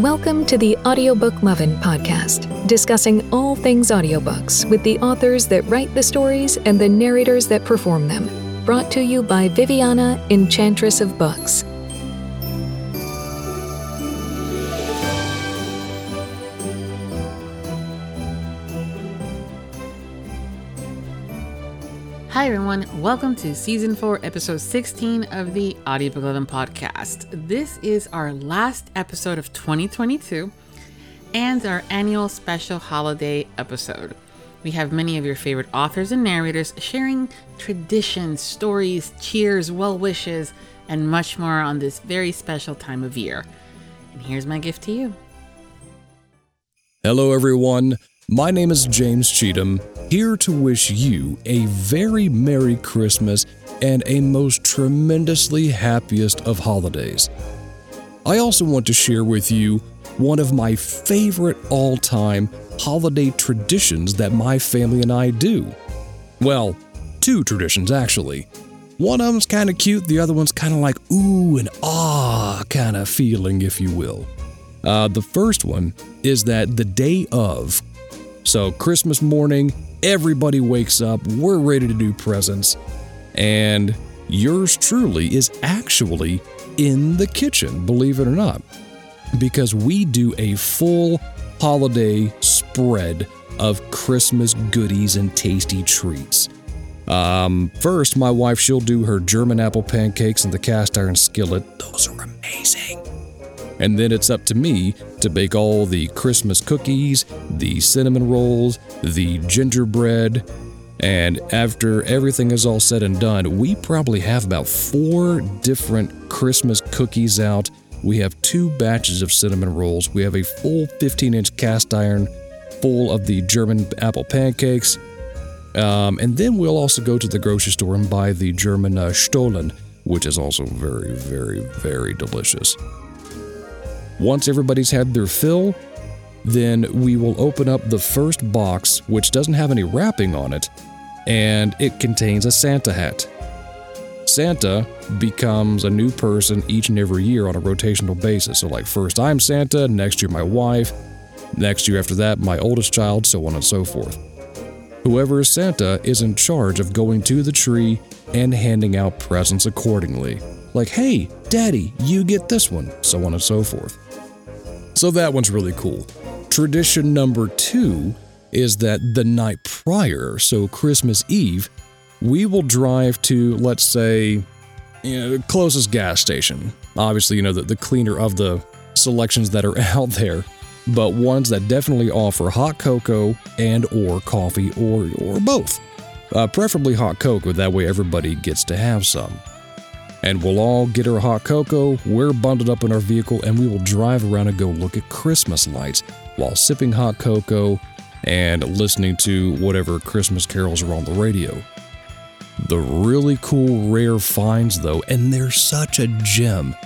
Welcome to the Audiobook Lovin' podcast, discussing all things audiobooks with the authors that write the stories and the narrators that perform them. Brought to you by Viviana, Enchantress of Books. Hi, everyone. Welcome to season four, episode 16 of the Audiobook Lovin' podcast. This is our last episode of 2022 and our annual special holiday episode. We have many of your favorite authors and narrators sharing traditions, stories, cheers, well wishes, and much more on this very special time of year. And here's my gift to you. Hello, everyone. My name is James Cheatham, here to wish you a very Merry Christmas and a most tremendously happiest of holidays. I also want to share with you one of my favorite all time holiday traditions that my family and I do. Well, two traditions actually. One of them's kind of cute, the other one's kind of like ooh and ah kind of feeling, if you will. Uh, the first one is that the day of so, Christmas morning, everybody wakes up, we're ready to do presents, and yours truly is actually in the kitchen, believe it or not, because we do a full holiday spread of Christmas goodies and tasty treats. Um, first, my wife, she'll do her German apple pancakes in the cast iron skillet. Those are amazing. And then it's up to me to bake all the Christmas cookies, the cinnamon rolls, the gingerbread. And after everything is all said and done, we probably have about four different Christmas cookies out. We have two batches of cinnamon rolls. We have a full 15 inch cast iron full of the German apple pancakes. Um, and then we'll also go to the grocery store and buy the German uh, Stollen, which is also very, very, very delicious. Once everybody's had their fill, then we will open up the first box, which doesn't have any wrapping on it, and it contains a Santa hat. Santa becomes a new person each and every year on a rotational basis. So, like, first I'm Santa, next year my wife, next year after that my oldest child, so on and so forth. Whoever is Santa is in charge of going to the tree and handing out presents accordingly. Like, hey, Daddy, you get this one, so on and so forth. So that one's really cool. Tradition number two is that the night prior, so Christmas Eve, we will drive to, let's say, you know, the closest gas station. Obviously, you know, the, the cleaner of the selections that are out there, but ones that definitely offer hot cocoa and or coffee or or both. Uh, preferably hot cocoa, that way everybody gets to have some and we'll all get our hot cocoa, we're bundled up in our vehicle, and we will drive around and go look at Christmas lights while sipping hot cocoa and listening to whatever Christmas carols are on the radio. The really cool, rare finds, though, and they're such a gem,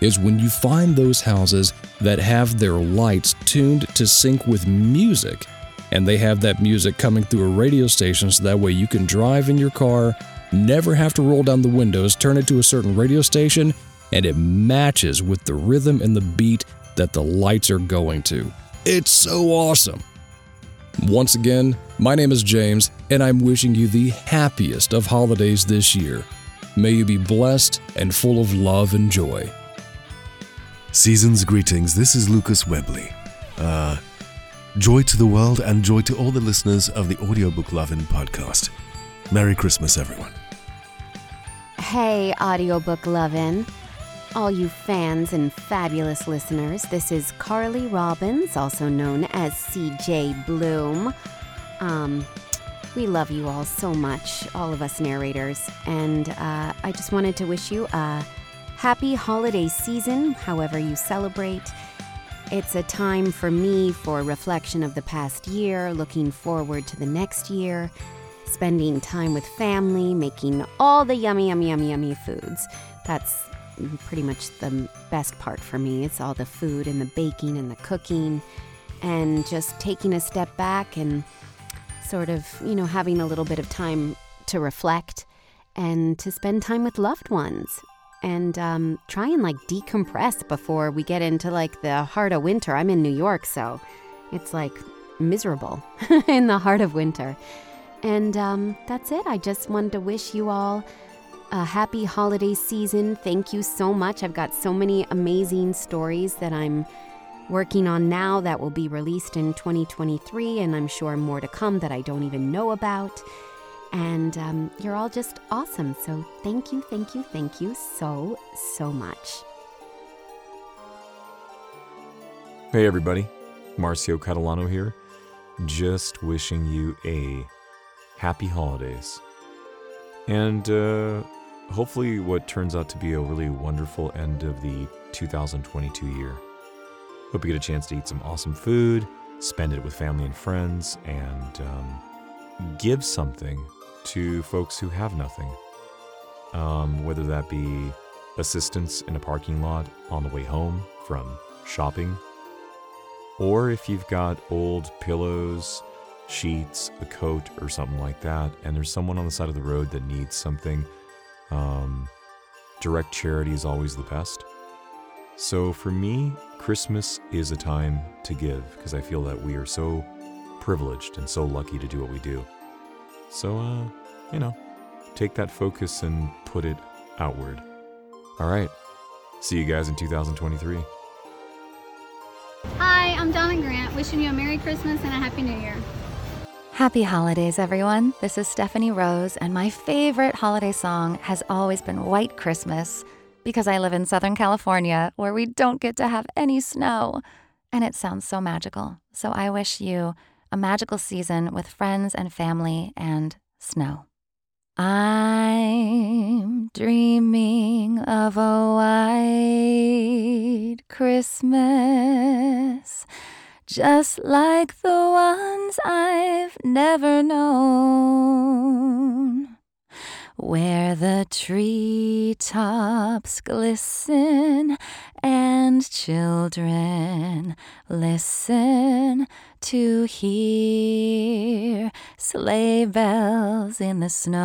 is when you find those houses that have their lights tuned to sync with music, and they have that music coming through a radio station so that way you can drive in your car never have to roll down the windows, turn it to a certain radio station, and it matches with the rhythm and the beat that the lights are going to. It's so awesome. Once again, my name is James, and I'm wishing you the happiest of holidays this year. May you be blessed and full of love and joy. Season's greetings. This is Lucas Webley. Uh, joy to the world and joy to all the listeners of the Audiobook Lovin' podcast. Merry Christmas, everyone. Hey, audiobook lovin'. All you fans and fabulous listeners, this is Carly Robbins, also known as CJ Bloom. Um, we love you all so much, all of us narrators, and uh, I just wanted to wish you a happy holiday season, however you celebrate. It's a time for me for reflection of the past year, looking forward to the next year, spending time with family, making all the yummy, yummy, yummy, yummy foods. That's pretty much the best part for me. It's all the food and the baking and the cooking, and just taking a step back and sort of, you know, having a little bit of time to reflect and to spend time with loved ones. and um, try and like decompress before we get into like the heart of winter. I'm in New York, so it's like miserable in the heart of winter. And um, that's it. I just wanted to wish you all a happy holiday season. Thank you so much. I've got so many amazing stories that I'm working on now that will be released in 2023, and I'm sure more to come that I don't even know about. And um, you're all just awesome. So thank you, thank you, thank you so, so much. Hey, everybody. Marcio Catalano here. Just wishing you a happy holidays. And uh, hopefully, what turns out to be a really wonderful end of the 2022 year. Hope you get a chance to eat some awesome food, spend it with family and friends, and um, give something to folks who have nothing. Um, whether that be assistance in a parking lot on the way home from shopping, or if you've got old pillows, sheets, a coat, or something like that, and there's someone on the side of the road that needs something, um, direct charity is always the best. So for me, Christmas is a time to give because I feel that we are so privileged and so lucky to do what we do. So, uh, you know, take that focus and put it outward. All right. See you guys in 2023. Hi, I'm Donna Grant, wishing you a Merry Christmas and a Happy New Year. Happy holidays, everyone. This is Stephanie Rose, and my favorite holiday song has always been White Christmas because I live in Southern California where we don't get to have any snow. And it sounds so magical. So I wish you a magical season with friends and family and snow. I'm dreaming of a white Christmas, just like the ones I've never known, where the treetops glisten and children listen to hear sleigh bells in the snow.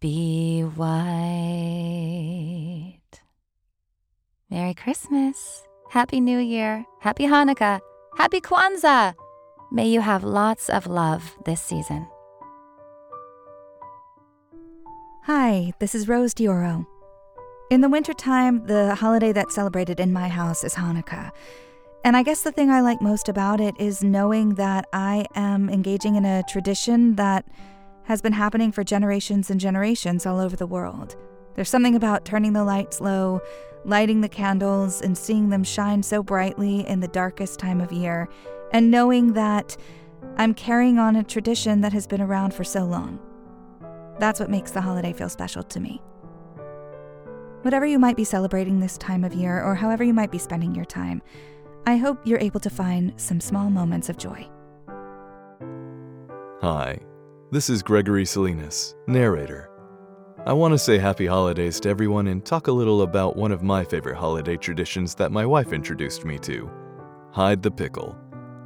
be white. Merry Christmas, Happy New Year, Happy Hanukkah, Happy Kwanzaa. May you have lots of love this season. Hi, this is Rose Dioro. In the wintertime, the holiday that's celebrated in my house is Hanukkah. And I guess the thing I like most about it is knowing that I am engaging in a tradition that has been happening for generations and generations all over the world. There's something about turning the lights low, lighting the candles, and seeing them shine so brightly in the darkest time of year, and knowing that I'm carrying on a tradition that has been around for so long. That's what makes the holiday feel special to me. Whatever you might be celebrating this time of year, or however you might be spending your time, I hope you're able to find some small moments of joy. Hi, this is Gregory Salinas, narrator. I want to say happy holidays to everyone and talk a little about one of my favorite holiday traditions that my wife introduced me to hide the pickle.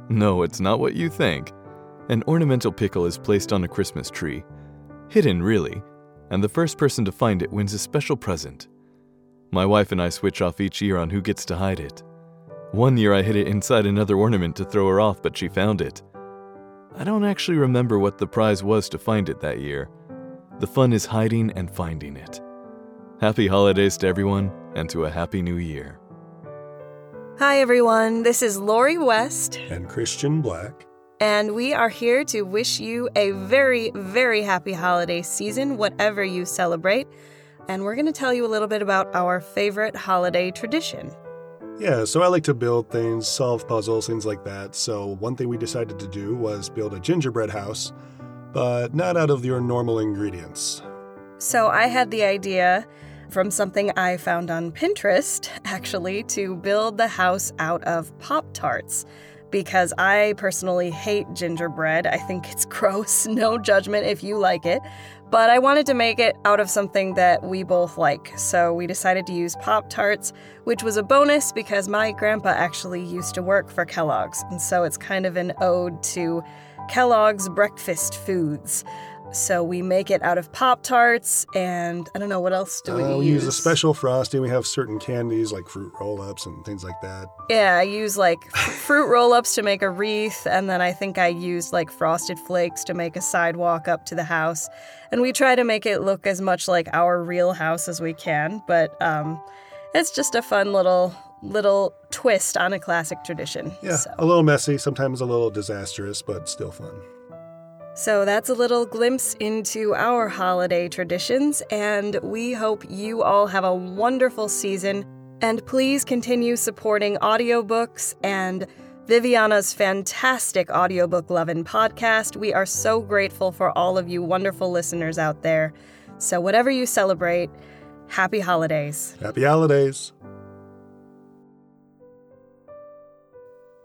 No, it's not what you think. An ornamental pickle is placed on a Christmas tree, hidden really, and the first person to find it wins a special present. My wife and I switch off each year on who gets to hide it. One year I hid it inside another ornament to throw her off, but she found it. I don't actually remember what the prize was to find it that year. The fun is hiding and finding it. Happy holidays to everyone, and to a happy new year. Hi, everyone. This is Lori West. And Christian Black. And we are here to wish you a very, very happy holiday season, whatever you celebrate. And we're going to tell you a little bit about our favorite holiday tradition. Yeah, so I like to build things, solve puzzles, things like that. So, one thing we decided to do was build a gingerbread house but not out of your normal ingredients. So I had the idea from something I found on Pinterest, actually, to build the house out of Pop Tarts. Because I personally hate gingerbread. I think it's gross. No judgment if you like it. But I wanted to make it out of something that we both like. So we decided to use Pop Tarts, which was a bonus because my grandpa actually used to work for Kellogg's. And so it's kind of an ode to Kellogg's breakfast foods. So we make it out of Pop Tarts, and I don't know what else do we Uh, use. we use a special frosting. We have certain candies like fruit roll ups and things like that. Yeah, I use like fruit roll ups to make a wreath, and then I think I used like frosted flakes to make a sidewalk up to the house. And we try to make it look as much like our real house as we can, but um, it's just a fun little little twist on a classic tradition. Yeah, So. a little messy, sometimes a little disastrous, but still fun. So that's a little glimpse into our holiday traditions, and we hope you all have a wonderful season. And please continue supporting audiobooks and Viviana's fantastic audiobook loving podcast. We are so grateful for all of you wonderful listeners out there. So, whatever you celebrate, happy holidays. Happy holidays.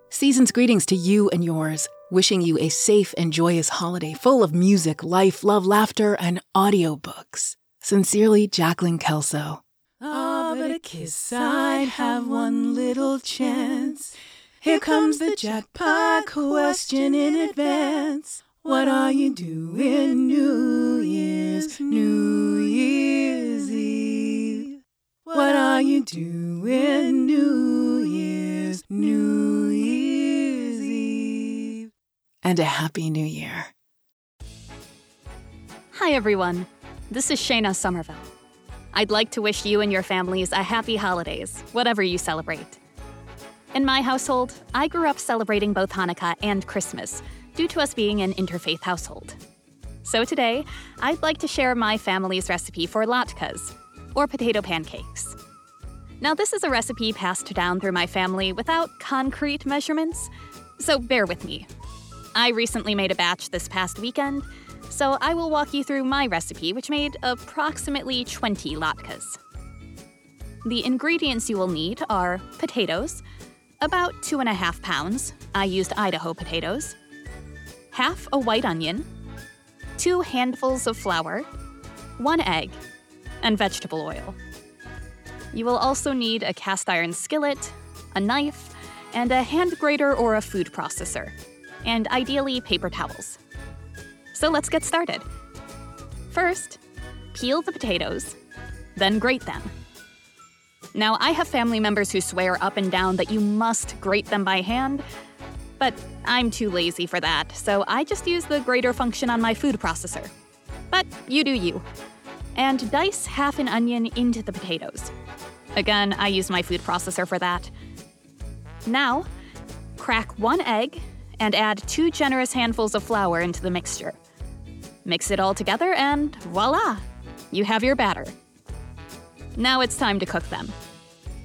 Season's greetings to you and yours, wishing you a safe and joyous holiday full of music, life, love, laughter, and audiobooks. Sincerely, Jacqueline Kelso. Ah, but a kiss, I'd have one little chance. Here comes the jackpot question in advance. What are you doing New Year's, New Year's Eve? What are you doing New Year's, New Year's? And a Happy New Year. Hi, everyone. This is Shayna Somerville. I'd like to wish you and your families a happy holidays, whatever you celebrate. In my household, I grew up celebrating both Hanukkah and Christmas due to us being an interfaith household. So today, I'd like to share my family's recipe for latkes, or potato pancakes. Now, this is a recipe passed down through my family without concrete measurements, so bear with me. I recently made a batch this past weekend, so I will walk you through my recipe, which made approximately 20 latkes. The ingredients you will need are potatoes, about two and a half pounds. I used Idaho potatoes, half a white onion, two handfuls of flour, one egg, and vegetable oil. You will also need a cast iron skillet, a knife, and a hand grater or a food processor, and ideally paper towels. So let's get started. First, peel the potatoes, then grate them. Now, I have family members who swear up and down that you must grate them by hand, but I'm too lazy for that, so I just use the grater function on my food processor. But you do you. And dice half an onion into the potatoes. Again, I use my food processor for that. Now, crack one egg and add two generous handfuls of flour into the mixture. Mix it all together, and voila! You have your batter. Now it's time to cook them.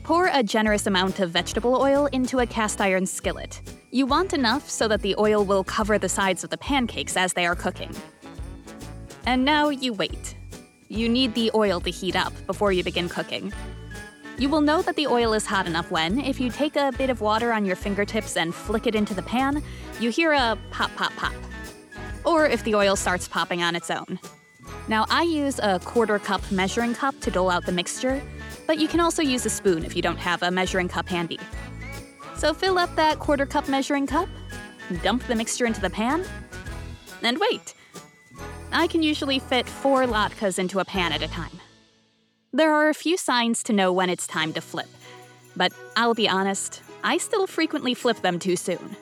Pour a generous amount of vegetable oil into a cast iron skillet. You want enough so that the oil will cover the sides of the pancakes as they are cooking. And now you wait. You need the oil to heat up before you begin cooking. You will know that the oil is hot enough when, if you take a bit of water on your fingertips and flick it into the pan, you hear a pop, pop, pop. Or if the oil starts popping on its own. Now, I use a quarter cup measuring cup to dole out the mixture, but you can also use a spoon if you don't have a measuring cup handy. So fill up that quarter cup measuring cup, dump the mixture into the pan, and wait. I can usually fit four latkes into a pan at a time. There are a few signs to know when it's time to flip, but I'll be honest, I still frequently flip them too soon.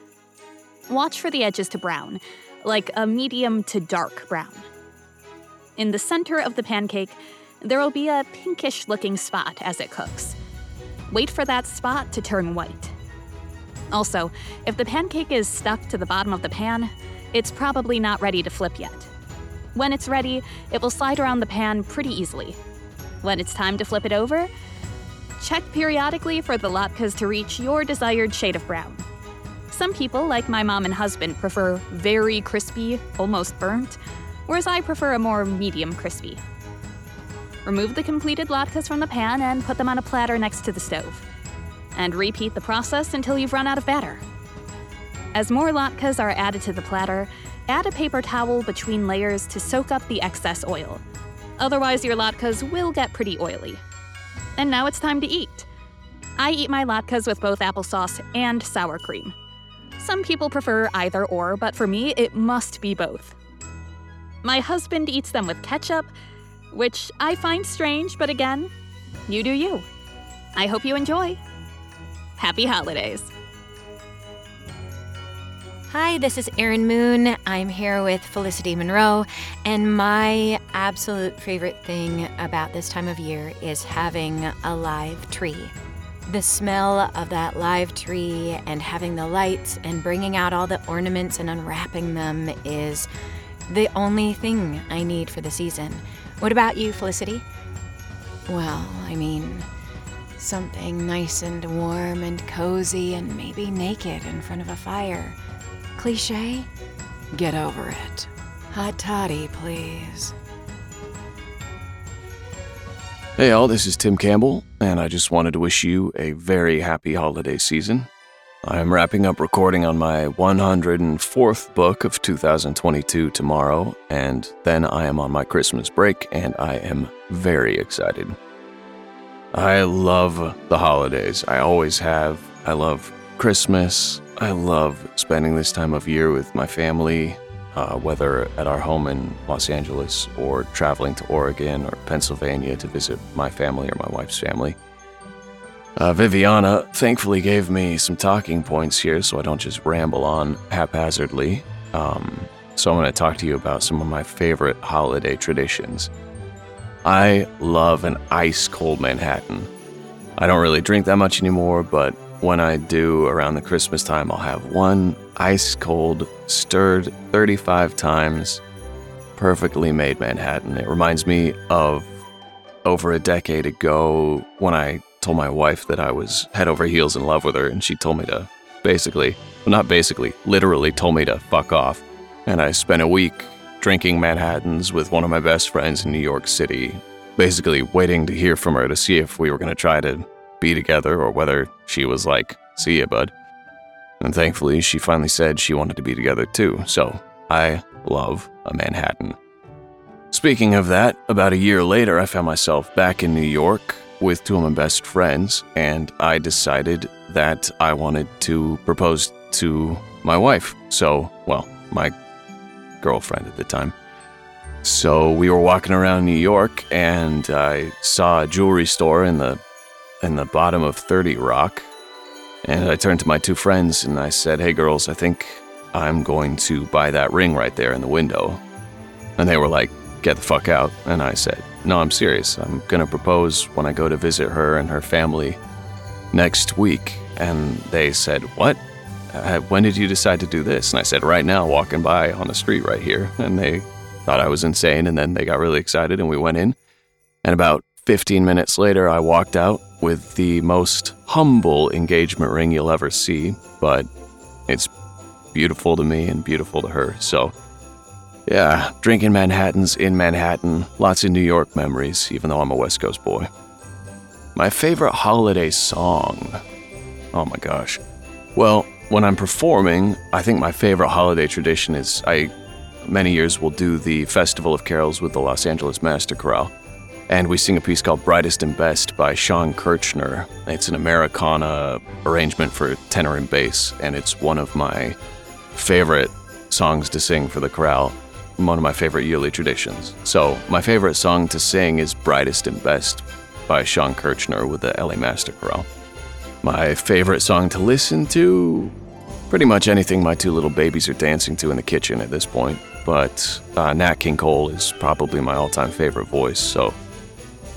Watch for the edges to brown, like a medium to dark brown. In the center of the pancake, there will be a pinkish looking spot as it cooks. Wait for that spot to turn white. Also, if the pancake is stuck to the bottom of the pan, it's probably not ready to flip yet. When it's ready, it will slide around the pan pretty easily. When it's time to flip it over, check periodically for the latkes to reach your desired shade of brown. Some people, like my mom and husband, prefer very crispy, almost burnt, whereas I prefer a more medium crispy. Remove the completed latkes from the pan and put them on a platter next to the stove. And repeat the process until you've run out of batter. As more latkes are added to the platter, add a paper towel between layers to soak up the excess oil. Otherwise, your latkes will get pretty oily. And now it's time to eat. I eat my latkes with both applesauce and sour cream. Some people prefer either or, but for me, it must be both. My husband eats them with ketchup, which I find strange, but again, you do you. I hope you enjoy. Happy holidays. Hi, this is Erin Moon. I'm here with Felicity Monroe, and my absolute favorite thing about this time of year is having a live tree. The smell of that live tree and having the lights and bringing out all the ornaments and unwrapping them is the only thing I need for the season. What about you, Felicity? Well, I mean, something nice and warm and cozy and maybe naked in front of a fire. Cliche? Get over it. Hot toddy, please. Hey, all, this is Tim Campbell, and I just wanted to wish you a very happy holiday season. I am wrapping up recording on my 104th book of 2022 tomorrow, and then I am on my Christmas break, and I am very excited. I love the holidays. I always have. I love Christmas. I love spending this time of year with my family, uh, whether at our home in Los Angeles or traveling to Oregon or Pennsylvania to visit my family or my wife's family. Uh, Viviana thankfully gave me some talking points here so I don't just ramble on haphazardly. Um, so I'm going to talk to you about some of my favorite holiday traditions. I love an ice cold Manhattan. I don't really drink that much anymore, but when I do around the Christmas time, I'll have one ice cold, stirred 35 times, perfectly made Manhattan. It reminds me of over a decade ago when I told my wife that I was head over heels in love with her, and she told me to basically, well, not basically, literally told me to fuck off. And I spent a week drinking Manhattans with one of my best friends in New York City, basically waiting to hear from her to see if we were going to try to be together or whether she was like, see ya, bud. And thankfully, she finally said she wanted to be together too, so I love a Manhattan. Speaking of that, about a year later, I found myself back in New York with two of my best friends, and I decided that I wanted to propose to my wife. So, well, my girlfriend at the time. So we were walking around New York, and I saw a jewelry store in the in the bottom of 30 Rock. And I turned to my two friends and I said, Hey girls, I think I'm going to buy that ring right there in the window. And they were like, Get the fuck out. And I said, No, I'm serious. I'm going to propose when I go to visit her and her family next week. And they said, What? Uh, when did you decide to do this? And I said, Right now, walking by on the street right here. And they thought I was insane. And then they got really excited and we went in. And about 15 minutes later, I walked out with the most humble engagement ring you'll ever see, but it's beautiful to me and beautiful to her. So, yeah, drinking Manhattans in Manhattan, lots of New York memories, even though I'm a West Coast boy. My favorite holiday song. Oh my gosh. Well, when I'm performing, I think my favorite holiday tradition is I many years will do the Festival of Carols with the Los Angeles Master Chorale and we sing a piece called Brightest and Best by Shawn Kirchner. It's an Americana arrangement for tenor and bass, and it's one of my favorite songs to sing for the chorale, one of my favorite yearly traditions. So, my favorite song to sing is Brightest and Best by Shawn Kirchner with the LA Master Chorale. My favorite song to listen to? Pretty much anything my two little babies are dancing to in the kitchen at this point, but uh, Nat King Cole is probably my all time favorite voice, so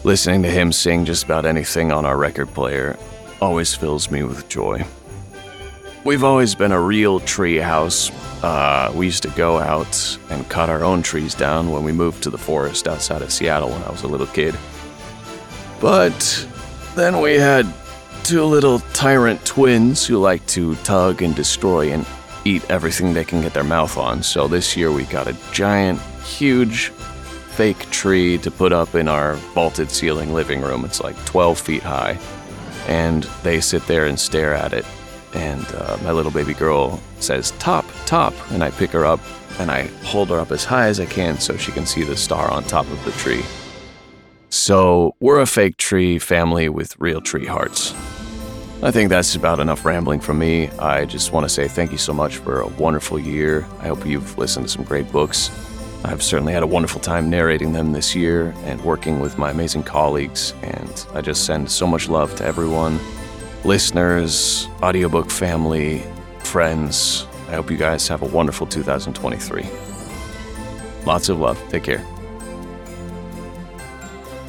Listening to him sing just about anything on our record player always fills me with joy. We've always been a real tree house. Uh, we used to go out and cut our own trees down when we moved to the forest outside of Seattle when I was a little kid. But then we had two little tyrant twins who like to tug and destroy, and eat everything they can get their mouth on. So this year we got a giant, huge fake tree to put up in our vaulted ceiling living room. It's like 12 feet high. And they sit there and stare at it. And uh, my little baby girl says, Top, top. And I pick her up and I hold her up as high as I can so she can see the star on top of the tree. So we're a fake tree family with real tree hearts. I think that's about enough rambling from me. I just want to say thank you so much for a wonderful year. I hope you've listened to some great books. I've certainly had a wonderful time narrating them this year and working with my amazing colleagues, and I just send so much love to everyone listeners, audiobook family, friends. I hope you guys have a wonderful 2023. Lots of love. Take care.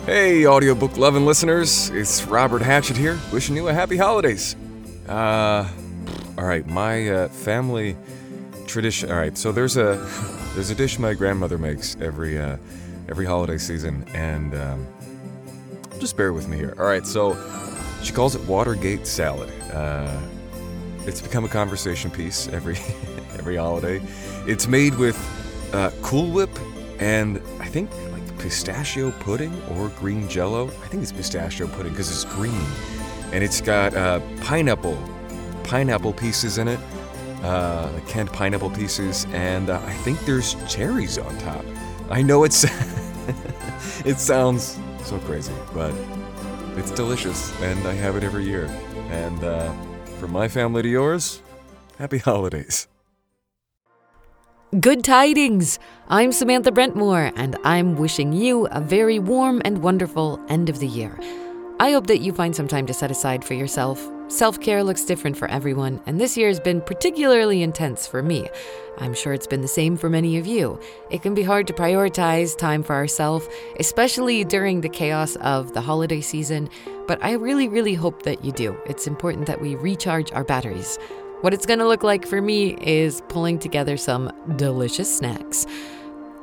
Hey, audiobook loving listeners, it's Robert Hatchett here, wishing you a happy holidays. Uh, all right, my uh, family tradition. All right, so there's a there's a dish my grandmother makes every uh, every holiday season, and um, just bear with me here. All right, so she calls it Watergate salad. Uh, it's become a conversation piece every every holiday. It's made with uh, Cool Whip and I think like pistachio pudding or green jello. I think it's pistachio pudding because it's green. And it's got uh, pineapple, pineapple pieces in it, uh, canned pineapple pieces, and uh, I think there's cherries on top. I know it's it sounds so crazy, but it's delicious, and I have it every year. And uh, from my family to yours, happy holidays. Good tidings! I'm Samantha Brentmore, and I'm wishing you a very warm and wonderful end of the year. I hope that you find some time to set aside for yourself. Self care looks different for everyone, and this year has been particularly intense for me. I'm sure it's been the same for many of you. It can be hard to prioritize time for ourselves, especially during the chaos of the holiday season, but I really, really hope that you do. It's important that we recharge our batteries. What it's going to look like for me is pulling together some delicious snacks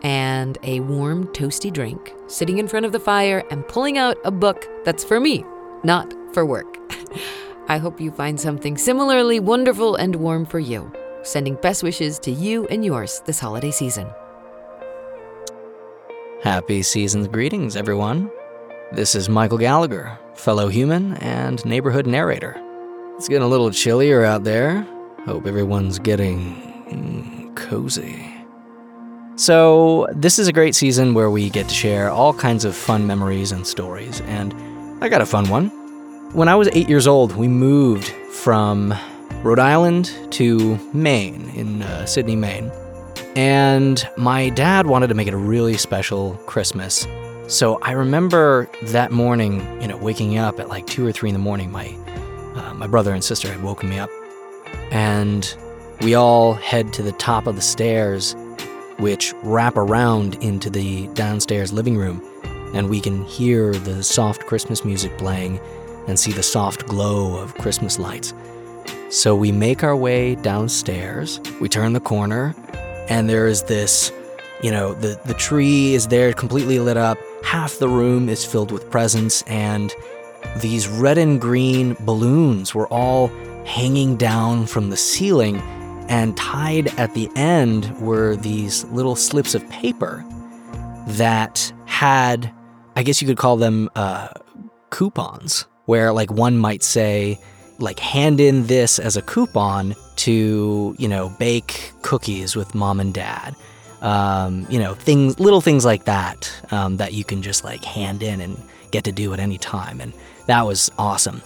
and a warm, toasty drink, sitting in front of the fire and pulling out a book that's for me, not for work. I hope you find something similarly wonderful and warm for you. Sending best wishes to you and yours this holiday season. Happy season's greetings, everyone. This is Michael Gallagher, fellow human and neighborhood narrator. It's getting a little chillier out there. Hope everyone's getting cozy. So, this is a great season where we get to share all kinds of fun memories and stories, and I got a fun one. When I was eight years old, we moved from Rhode Island to Maine, in uh, Sidney, Maine. And my dad wanted to make it a really special Christmas. So I remember that morning, you know, waking up at like two or three in the morning. My uh, my brother and sister had woken me up, and we all head to the top of the stairs, which wrap around into the downstairs living room, and we can hear the soft Christmas music playing and see the soft glow of Christmas lights. So we make our way downstairs, we turn the corner, and there is this you know, the, the tree is there completely lit up, half the room is filled with presents, and these red and green balloons were all hanging down from the ceiling, and tied at the end were these little slips of paper that had, I guess you could call them uh, coupons, where like one might say, like, hand in this as a coupon to, you know, bake cookies with mom and dad. Um, you know, things, little things like that, um, that you can just like hand in and get to do at any time. And that was awesome.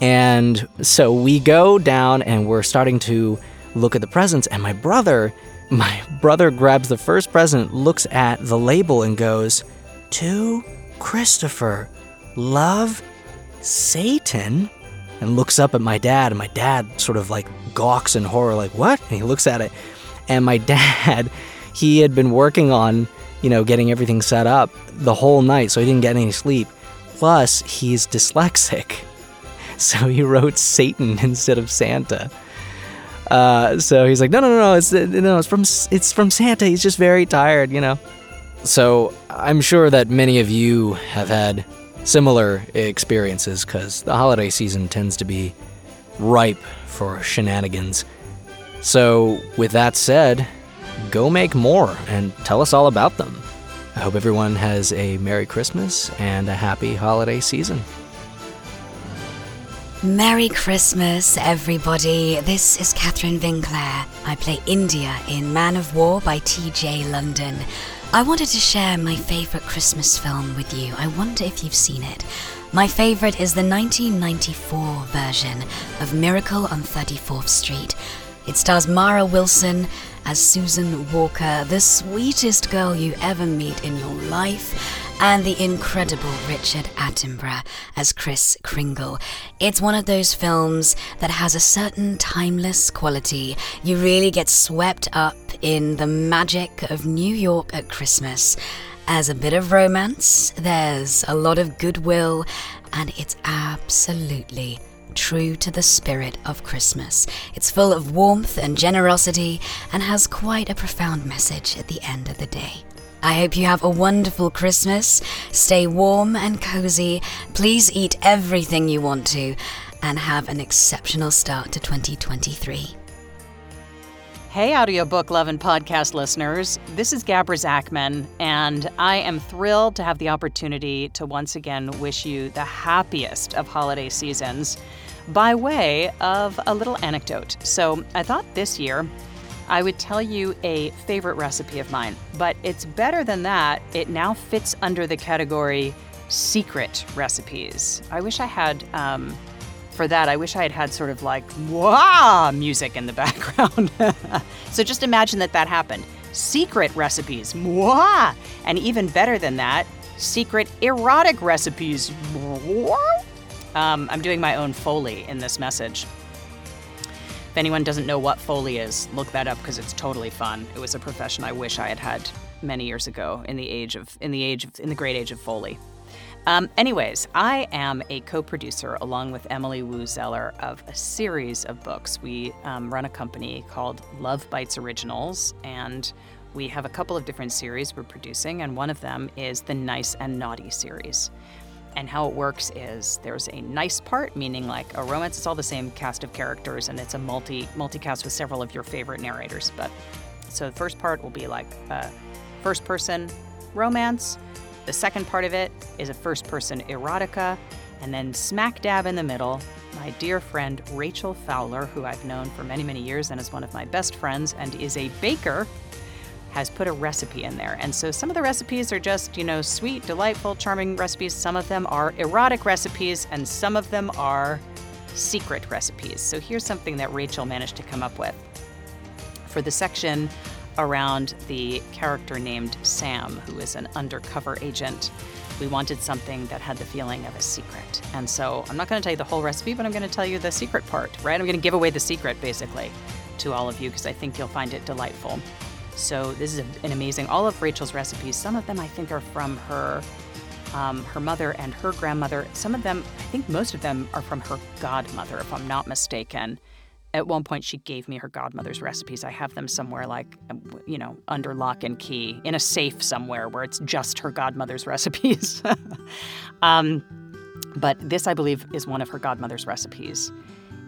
And so we go down and we're starting to look at the presents. And my brother, my brother grabs the first present, looks at the label, and goes, To Christopher, love Satan. And looks up at my dad. And my dad sort of like gawks in horror, like, What? And he looks at it. And my dad, he had been working on, you know, getting everything set up the whole night. So he didn't get any sleep. Plus, he's dyslexic. So he wrote Satan instead of Santa. Uh, so he's like, no, no, no, no, it's no, it's from it's from Santa. He's just very tired, you know. So I'm sure that many of you have had similar experiences because the holiday season tends to be ripe for shenanigans. So, with that said, go make more and tell us all about them. I hope everyone has a Merry Christmas and a happy holiday season. Merry Christmas, everybody. This is Catherine Vinclair. I play India in Man of War by TJ London. I wanted to share my favorite Christmas film with you. I wonder if you've seen it. My favorite is the 1994 version of Miracle on 34th Street. It stars Mara Wilson as Susan Walker, the sweetest girl you ever meet in your life, and the incredible Richard Attenborough as Kris Kringle. It's one of those films that has a certain timeless quality. You really get swept up in the magic of New York at Christmas. As a bit of romance, there's a lot of goodwill, and it's absolutely true to the spirit of Christmas. It's full of warmth and generosity and has quite a profound message at the end of the day. I hope you have a wonderful Christmas. Stay warm and cozy. Please eat everything you want to and have an exceptional start to 2023. Hey, audiobook love and podcast listeners. This is Gabra Zackman, and I am thrilled to have the opportunity to once again wish you the happiest of holiday seasons by way of a little anecdote. So, I thought this year I would tell you a favorite recipe of mine, but it's better than that. It now fits under the category secret recipes. I wish I had. Um, for that, I wish I had had sort of like wah music in the background. so just imagine that that happened. Secret recipes, wah, and even better than that, secret erotic recipes. Um, I'm doing my own foley in this message. If anyone doesn't know what foley is, look that up because it's totally fun. It was a profession I wish I had had many years ago in the age of in the age of in the great age of foley. Um, anyways, I am a co producer along with Emily Woo Zeller of a series of books. We um, run a company called Love Bites Originals, and we have a couple of different series we're producing, and one of them is the Nice and Naughty series. And how it works is there's a nice part, meaning like a romance, it's all the same cast of characters, and it's a multi multicast with several of your favorite narrators. But so the first part will be like a first person romance the second part of it is a first person erotica, and then smack dab in the middle, my dear friend Rachel Fowler, who I've known for many, many years and is one of my best friends and is a baker, has put a recipe in there. And so some of the recipes are just, you know, sweet, delightful, charming recipes. Some of them are erotic recipes, and some of them are secret recipes. So here's something that Rachel managed to come up with. For the section around the character named Sam, who is an undercover agent. We wanted something that had the feeling of a secret. And so I'm not going to tell you the whole recipe, but I'm going to tell you the secret part, right? I'm going to give away the secret basically to all of you because I think you'll find it delightful. So this is an amazing. All of Rachel's recipes, some of them I think are from her um, her mother and her grandmother. Some of them, I think most of them are from her godmother, if I'm not mistaken at one point she gave me her godmother's recipes i have them somewhere like um, you know under lock and key in a safe somewhere where it's just her godmother's recipes um, but this i believe is one of her godmother's recipes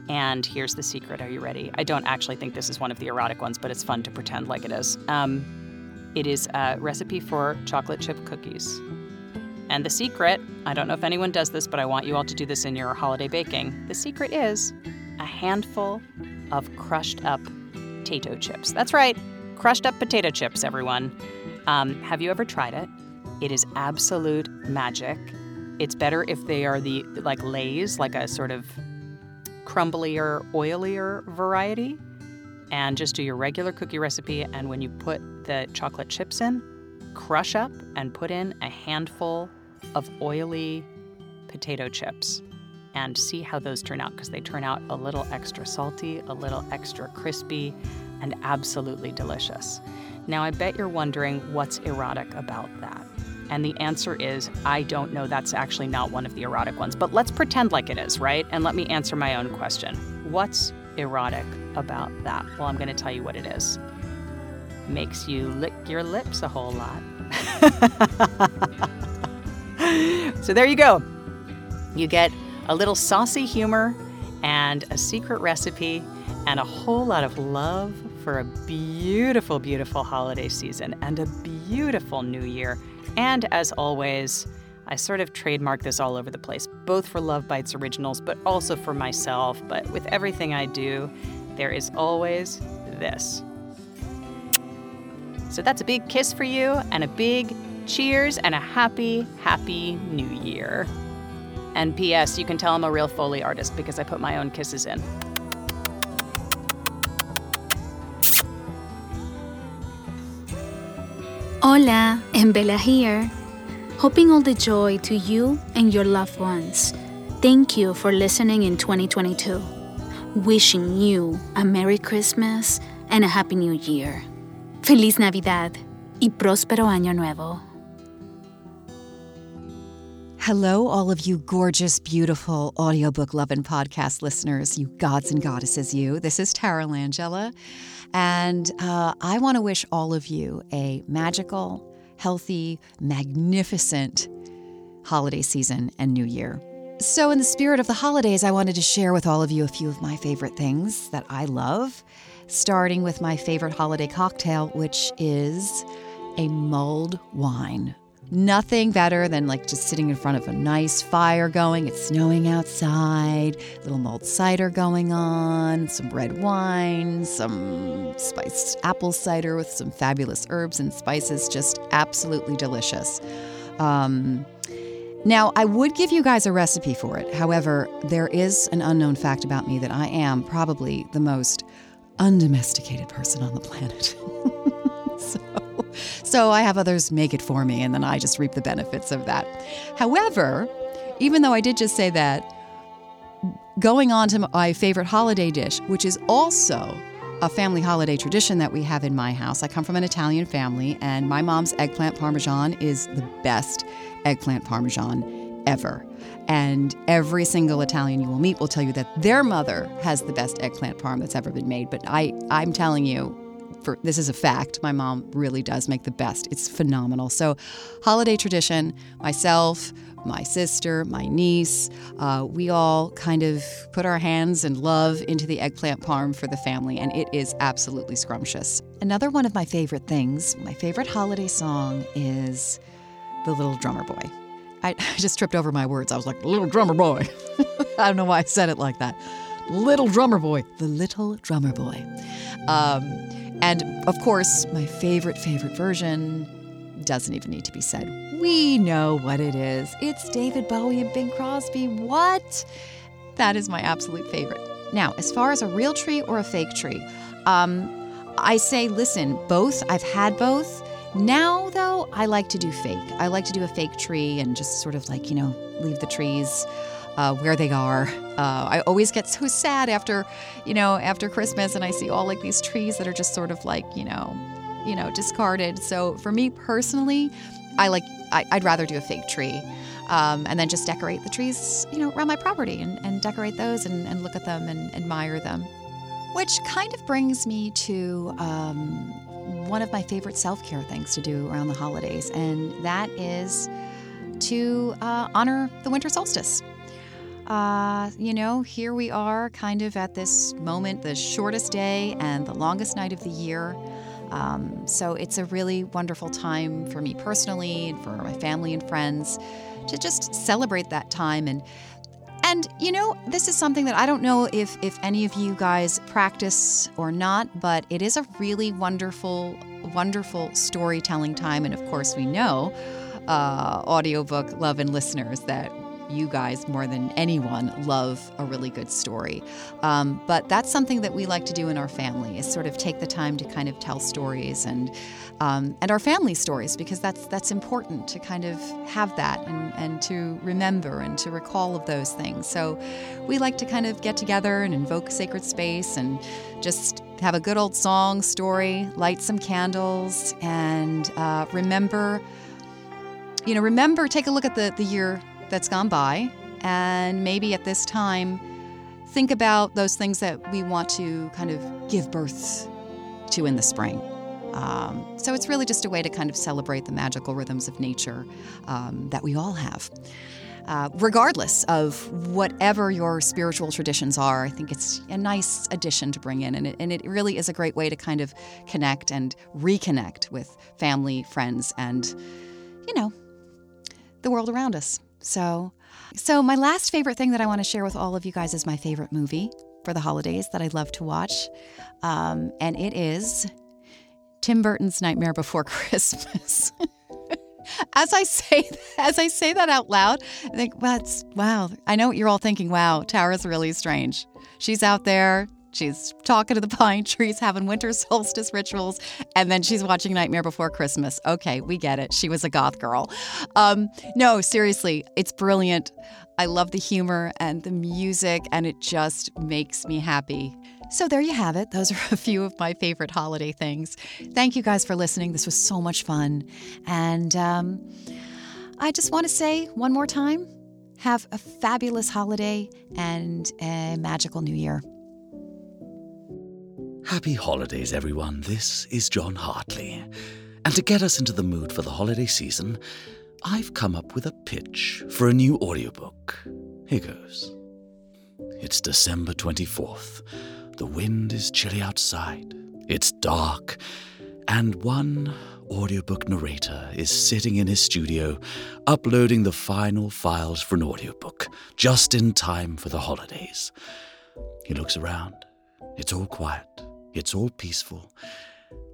and here's the secret are you ready i don't actually think this is one of the erotic ones but it's fun to pretend like it is um, it is a recipe for chocolate chip cookies and the secret i don't know if anyone does this but i want you all to do this in your holiday baking the secret is a handful of crushed up potato chips. That's right, crushed up potato chips, everyone. Um, have you ever tried it? It is absolute magic. It's better if they are the like Lay's, like a sort of crumblier, oilier variety. And just do your regular cookie recipe. And when you put the chocolate chips in, crush up and put in a handful of oily potato chips and see how those turn out because they turn out a little extra salty, a little extra crispy, and absolutely delicious. Now, I bet you're wondering what's erotic about that. And the answer is I don't know. That's actually not one of the erotic ones, but let's pretend like it is, right? And let me answer my own question. What's erotic about that? Well, I'm going to tell you what it is. Makes you lick your lips a whole lot. so there you go. You get a little saucy humor, and a secret recipe and a whole lot of love for a beautiful, beautiful holiday season and a beautiful new year. And as always, I sort of trademark this all over the place, both for Love Bites Originals, but also for myself. But with everything I do, there is always this. So that's a big kiss for you and a big cheers and a happy, happy new year. And P.S., you can tell I'm a real Foley artist because I put my own kisses in. Hola, and Bella here. Hoping all the joy to you and your loved ones. Thank you for listening in 2022. Wishing you a Merry Christmas and a Happy New Year. Feliz Navidad y próspero Año Nuevo. Hello, all of you gorgeous, beautiful Audiobook Lovin' podcast listeners, you gods and goddesses, you. This is Tara Langella, and uh, I want to wish all of you a magical, healthy, magnificent holiday season and new year. So, in the spirit of the holidays, I wanted to share with all of you a few of my favorite things that I love, starting with my favorite holiday cocktail, which is a mulled wine. Nothing better than like just sitting in front of a nice fire going. It's snowing outside, little mulled cider going on, some red wine, some spiced apple cider with some fabulous herbs and spices. Just absolutely delicious. Um, now, I would give you guys a recipe for it. However, there is an unknown fact about me that I am probably the most undomesticated person on the planet. so, so I have others make it for me, and then I just reap the benefits of that. However, even though I did just say that, going on to my favorite holiday dish, which is also a family holiday tradition that we have in my house. I come from an Italian family, and my mom's eggplant parmesan is the best eggplant parmesan ever. And every single Italian you will meet will tell you that their mother has the best eggplant parm that's ever been made. But I, I'm telling you, for this is a fact. My mom really does make the best. It's phenomenal. So, holiday tradition. Myself, my sister, my niece, uh, we all kind of put our hands and love into the eggplant parm for the family, and it is absolutely scrumptious. Another one of my favorite things, my favorite holiday song is "The Little Drummer Boy." I, I just tripped over my words. I was like, "Little Drummer Boy." I don't know why I said it like that. Little Drummer Boy, the Little Drummer Boy. Um, and of course, my favorite, favorite version doesn't even need to be said. We know what it is. It's David Bowie and Bing Crosby. What? That is my absolute favorite. Now, as far as a real tree or a fake tree, um, I say, listen, both. I've had both. Now, though, I like to do fake. I like to do a fake tree and just sort of like, you know, leave the trees uh, where they are. Uh, I always get so sad after, you know, after Christmas, and I see all like these trees that are just sort of like, you know, you know, discarded. So for me personally, I like I, would rather do a fake tree, um, and then just decorate the trees, you know, around my property and, and decorate those and, and look at them and admire them. Which kind of brings me to um, one of my favorite self care things to do around the holidays, and that is to uh, honor the winter solstice. Uh, you know, here we are kind of at this moment, the shortest day and the longest night of the year. Um, so it's a really wonderful time for me personally and for my family and friends to just celebrate that time and and you know this is something that i don't know if if any of you guys practice or not but it is a really wonderful wonderful storytelling time and of course we know uh, Audiobook Lovin' listeners that you guys more than anyone love a really good story. Um, but that's something that we like to do in our family is sort of take the time to kind of tell stories and um, and our family stories because that's that's important to kind of have that and, and to remember and to recall of those things. So we like to kind of get together and invoke sacred space and just have a good old song story, light some candles, and uh, remember you know, remember, take a look at the, the year that's gone by, and maybe at this time, think about those things that we want to kind of give birth to in the spring. Um, so it's really just a way to kind of celebrate the magical rhythms of nature um, that we all have. uh, regardless of whatever your spiritual traditions are. I think it's a nice addition to bring in, and it, and it really is a great way to kind of connect and reconnect with family, friends, and, you know, the world around us. So, so my last favorite thing that I want to share with all of you guys is my favorite movie for the holidays that I love to watch, um, and it is Tim Burton's Nightmare Before Christmas. as I say as I say that out loud, I think, well, wow. I know what you're all thinking. Wow, Tara's really strange. She's out there. She's talking to the pine trees, having winter solstice rituals, and then she's watching Nightmare Before Christmas. Okay, we get it. She was a goth girl. Um, no, seriously, it's brilliant. I love the humor and the music, and it just makes me happy. So there you have it. Those are a few of my favorite holiday things. Thank you guys for listening. This was so much fun. And um, I just want to say one more time have a fabulous holiday and a magical new year. Happy holidays, everyone. This is John Hartley. And to get us into the mood for the holiday season, I've come up with a pitch for a new audiobook. Here goes. It's December 24th. The wind is chilly outside. It's dark. And one audiobook narrator is sitting in his studio uploading the final files for an audiobook just in time for the holidays. He looks around. It's all quiet. It's all peaceful.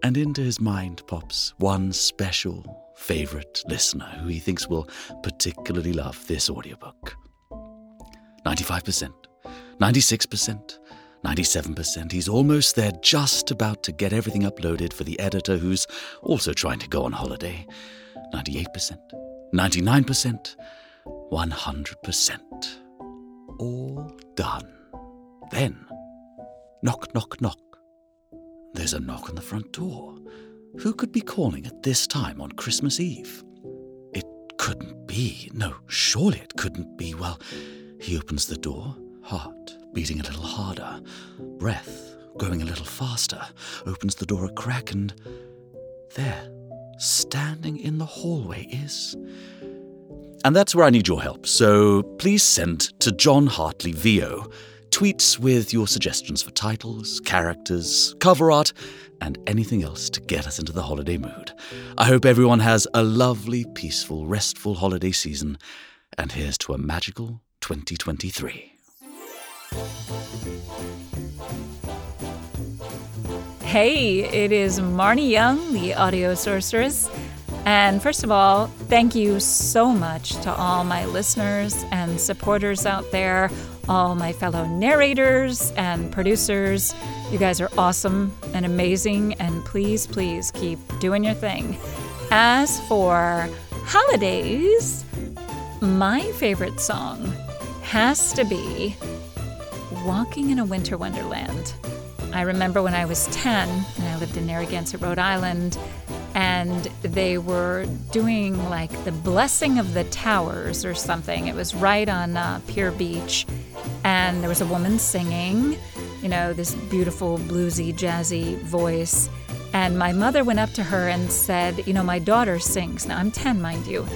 And into his mind pops one special favorite listener who he thinks will particularly love this audiobook. 95%, 96%, 97%. He's almost there, just about to get everything uploaded for the editor who's also trying to go on holiday. 98%, 99%, 100%. All done. Then, knock, knock, knock. There's a knock on the front door. Who could be calling at this time on Christmas Eve? It couldn't be. No, surely it couldn't be. Well, he opens the door, heart beating a little harder, breath going a little faster, opens the door a crack, and there, standing in the hallway, is. And that's where I need your help, so please send to John Hartley VO tweets with your suggestions for titles, characters, cover art, and anything else to get us into the holiday mood. I hope everyone has a lovely, peaceful, restful holiday season, and here's to a magical 2023. Hey, it is Marnie Young, the audio sorceress. And first of all, thank you so much to all my listeners and supporters out there all my fellow narrators and producers. You guys are awesome and amazing, and please, please keep doing your thing. As for holidays, my favorite song has to be Walking in a Winter Wonderland. I remember when I was 10 and I lived in Narragansett, Rhode Island, and they were doing like the blessing of the towers or something. It was right on uh, Pier Beach, and there was a woman singing, you know, this beautiful bluesy, jazzy voice. And my mother went up to her and said, You know, my daughter sings. Now, I'm 10, mind you.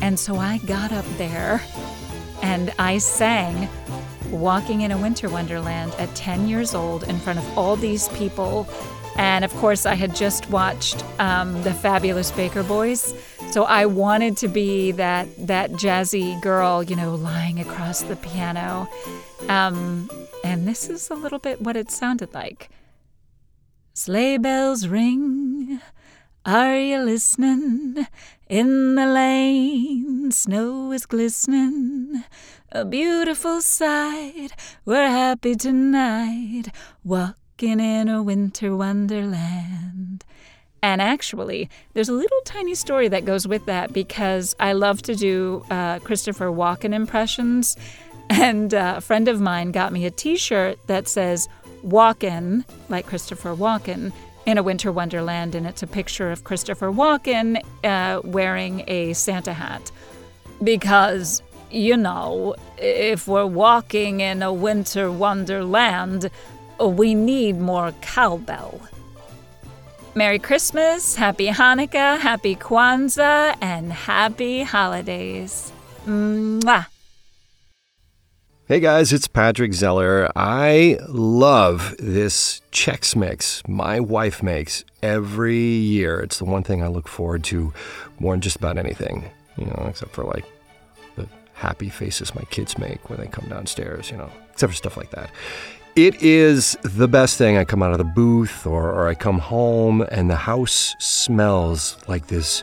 And so I got up there and I sang Walking in a Winter Wonderland at 10 years old in front of all these people and of course, I had just watched um, the Fabulous Baker Boys, so I wanted to be that that jazzy girl, you know, lying across the piano. Um, and this is a little bit what it sounded like. Sleigh bells ring. Are you listening? In the lane, snow is glistening. A beautiful sight. We're happy tonight. Walk walking in a winter wonderland. And actually, there's a little tiny story that goes with that because I love to do uh, Christopher Walken impressions. And uh, a friend of mine got me a t shirt that says Walken, like Christopher Walken, in a winter wonderland. And it's a picture of Christopher Walken uh, wearing a Santa hat. Because, you know, if we're walking in a winter wonderland, Oh, we need more cowbell. Merry Christmas, Happy Hanukkah, Happy Kwanzaa, and Happy Holidays. Mwah. Hey guys, it's Patrick Zeller. I love this Chex Mix my wife makes every year. It's the one thing I look forward to more than just about anything, you know, except for like the happy faces my kids make when they come downstairs, you know, except for stuff like that. It is the best thing. I come out of the booth or, or I come home and the house smells like this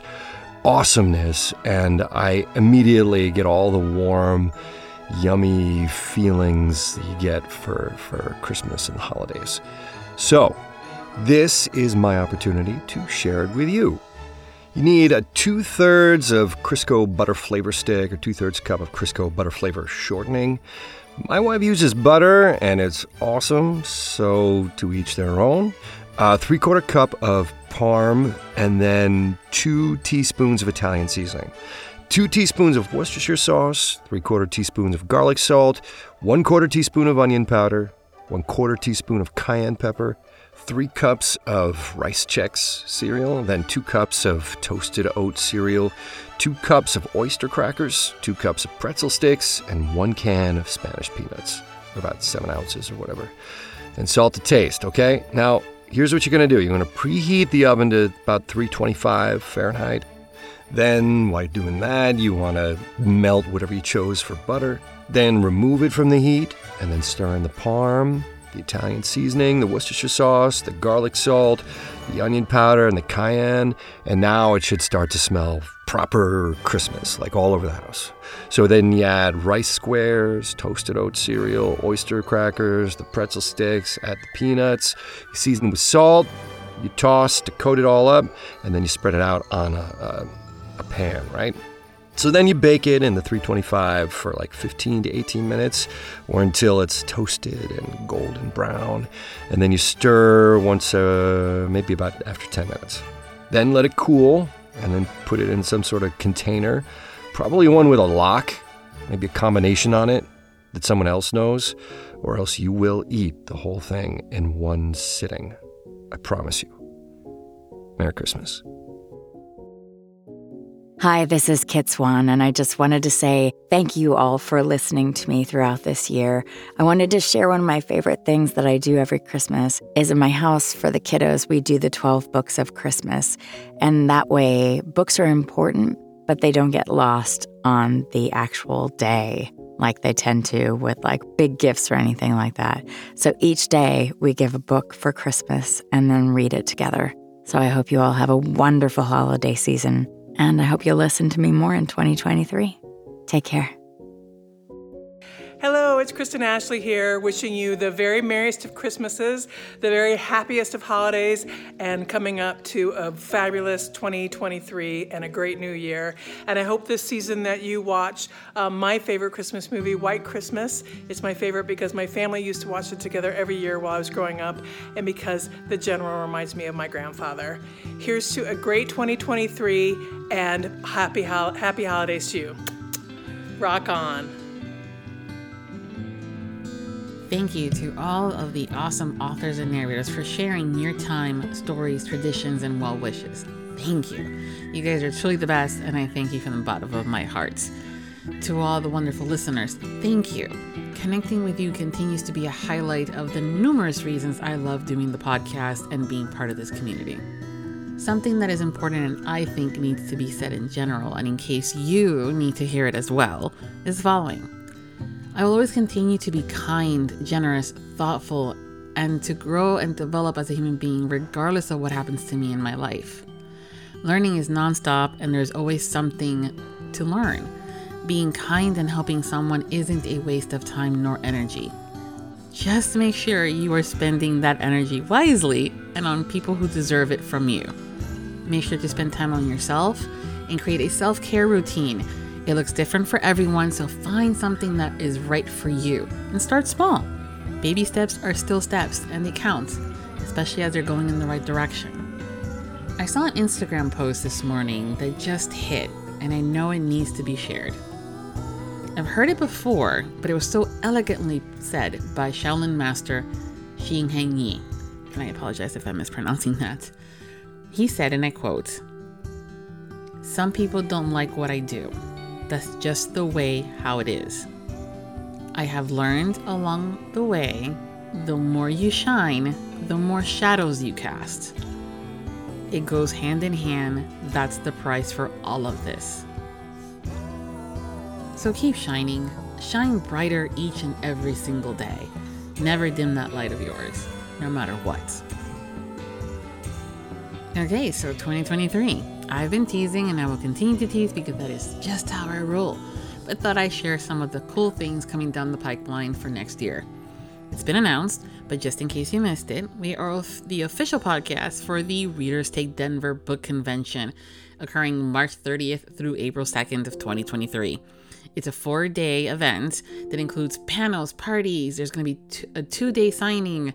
awesomeness, and I immediately get all the warm, yummy feelings that you get for, for Christmas and the holidays. So, this is my opportunity to share it with you. You need a two thirds of Crisco butter flavor stick or two thirds cup of Crisco butter flavor shortening. My wife uses butter and it's awesome, so to each their own. Uh, A three quarter cup of parm and then two teaspoons of Italian seasoning two teaspoons of Worcestershire sauce, three quarter teaspoons of garlic salt, one quarter teaspoon of onion powder, one quarter teaspoon of cayenne pepper, three cups of rice Chex cereal, then two cups of toasted oat cereal, two cups of oyster crackers, two cups of pretzel sticks, and one can of Spanish peanuts, about seven ounces or whatever. And salt to taste, okay? Now, here's what you're gonna do you're gonna preheat the oven to about 325 Fahrenheit. Then, while doing that, you want to melt whatever you chose for butter. Then remove it from the heat and then stir in the parm, the Italian seasoning, the Worcestershire sauce, the garlic salt, the onion powder, and the cayenne. And now it should start to smell proper Christmas, like all over the house. So then you add rice squares, toasted oat cereal, oyster crackers, the pretzel sticks, add the peanuts, you season with salt, you toss to coat it all up, and then you spread it out on a, a a pan, right? So then you bake it in the 325 for like 15 to 18 minutes or until it's toasted and golden brown. And then you stir once, uh, maybe about after 10 minutes. Then let it cool and then put it in some sort of container, probably one with a lock, maybe a combination on it that someone else knows, or else you will eat the whole thing in one sitting. I promise you. Merry Christmas. Hi, this is Kit Swan, and I just wanted to say thank you all for listening to me throughout this year. I wanted to share one of my favorite things that I do every Christmas is in my house for the kiddos, we do the 12 books of Christmas. And that way, books are important, but they don't get lost on the actual day like they tend to with like big gifts or anything like that. So each day we give a book for Christmas and then read it together. So I hope you all have a wonderful holiday season and I hope you'll listen to me more in 2023. Take care. Hello, it's Kristen Ashley here, wishing you the very merriest of Christmases, the very happiest of holidays, and coming up to a fabulous 2023 and a great new year. And I hope this season that you watch um, my favorite Christmas movie, White Christmas. It's my favorite because my family used to watch it together every year while I was growing up, and because the general reminds me of my grandfather. Here's to a great 2023 and happy, ho- happy holidays to you. Rock on. Thank you to all of the awesome authors and narrators for sharing your time, stories, traditions, and well wishes. Thank you. You guys are truly the best, and I thank you from the bottom of my heart. To all the wonderful listeners, thank you. Connecting with you continues to be a highlight of the numerous reasons I love doing the podcast and being part of this community. Something that is important and I think needs to be said in general, and in case you need to hear it as well, is following. I will always continue to be kind, generous, thoughtful, and to grow and develop as a human being regardless of what happens to me in my life. Learning is nonstop, and there's always something to learn. Being kind and helping someone isn't a waste of time nor energy. Just make sure you are spending that energy wisely and on people who deserve it from you. Make sure to spend time on yourself and create a self care routine it looks different for everyone, so find something that is right for you and start small. Baby steps are still steps and they count, especially as they're going in the right direction. I saw an Instagram post this morning that just hit, and I know it needs to be shared. I've heard it before, but it was so elegantly said by Shaolin Master Xing Heng Yi, and I apologize if I'm mispronouncing that. He said, and I quote, Some people don't like what I do That's just the way how it is. I have learned along the way the more you shine, the more shadows you cast. It goes hand in hand. That's the price for all of this. So keep shining. Shine brighter each and every single day. Never dim that light of yours, no matter what. Okay, so 2023. I've been teasing and I will continue to tease because that is just how I roll. But thought I'd share some of the cool things coming down the pipeline for next year. It's been announced, but just in case you missed it, we are the official podcast for the Readers Take Denver Book Convention, occurring March 30th through April 2nd of 2023. It's a four day event that includes panels, parties, there's going to be a two day signing,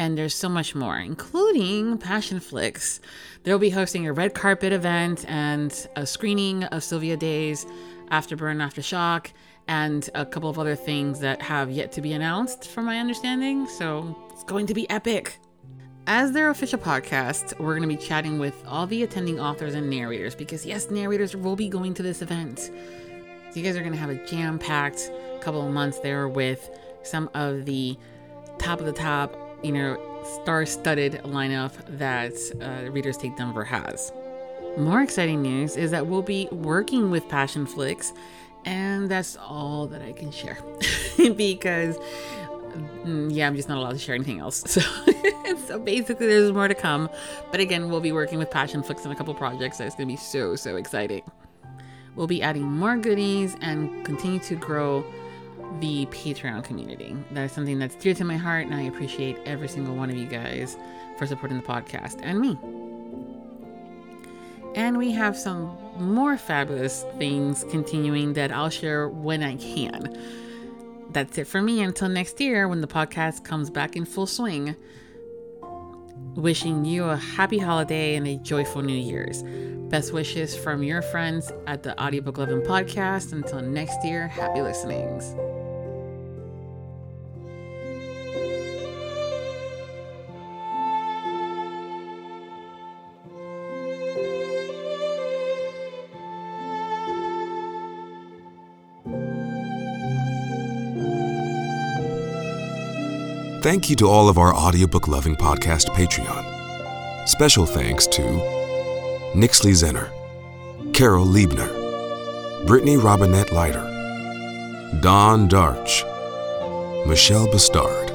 and there's so much more, including Passionflix. They'll be hosting a red carpet event and a screening of Sylvia Day's Afterburn, Aftershock, and a couple of other things that have yet to be announced, from my understanding. So it's going to be epic. As their official podcast, we're going to be chatting with all the attending authors and narrators because, yes, narrators will be going to this event. So, you guys are going to have a jam packed couple of months there with some of the top of the top you know, star studded lineup that uh, Readers Take Denver has. More exciting news is that we'll be working with Passionflix, and that's all that I can share because, mm, yeah, I'm just not allowed to share anything else. So, so basically, there's more to come. But again, we'll be working with Passionflix on a couple projects, it's going to be so, so exciting. We'll be adding more goodies and continue to grow the Patreon community. That is something that's dear to my heart, and I appreciate every single one of you guys for supporting the podcast and me. And we have some more fabulous things continuing that I'll share when I can. That's it for me until next year when the podcast comes back in full swing. Wishing you a happy holiday and a joyful New Year's. Best wishes from your friends at the Audiobook Lovin' podcast. Until next year, happy listenings. Thank you to all of our Audiobook Lovin' podcast Patreon. Special thanks to Nixley Zenner, Carol Liebner, Brittany Robinette Leiter, Don Darch, Michelle Bastard,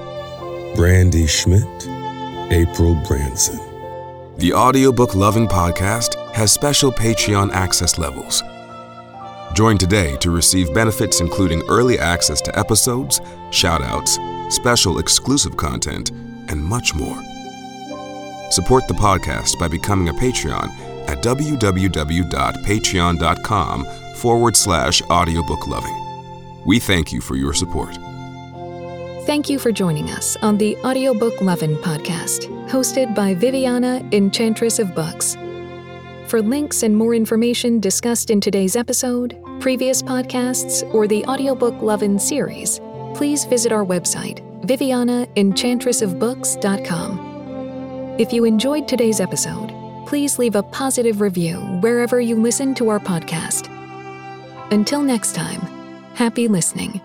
Brandy Schmidt, April Branson. The Audiobook Lovin' podcast has special Patreon access levels. Join today to receive benefits including early access to episodes, shoutouts, special exclusive content, and much more. Support the podcast by becoming a Patreon at www.patreon.com forward slash audiobookloving. We thank you for your support. Thank you for joining us on the Audiobook Lovin' podcast, hosted by Viviana, Enchantress of Books. For links and more information discussed in today's episode, previous podcasts, or the Audiobook Lovin' series, please visit our website, vivianaenchantressofbooks.com. If you enjoyed today's episode, please leave a positive review wherever you listen to our podcast. Until next time, happy listening.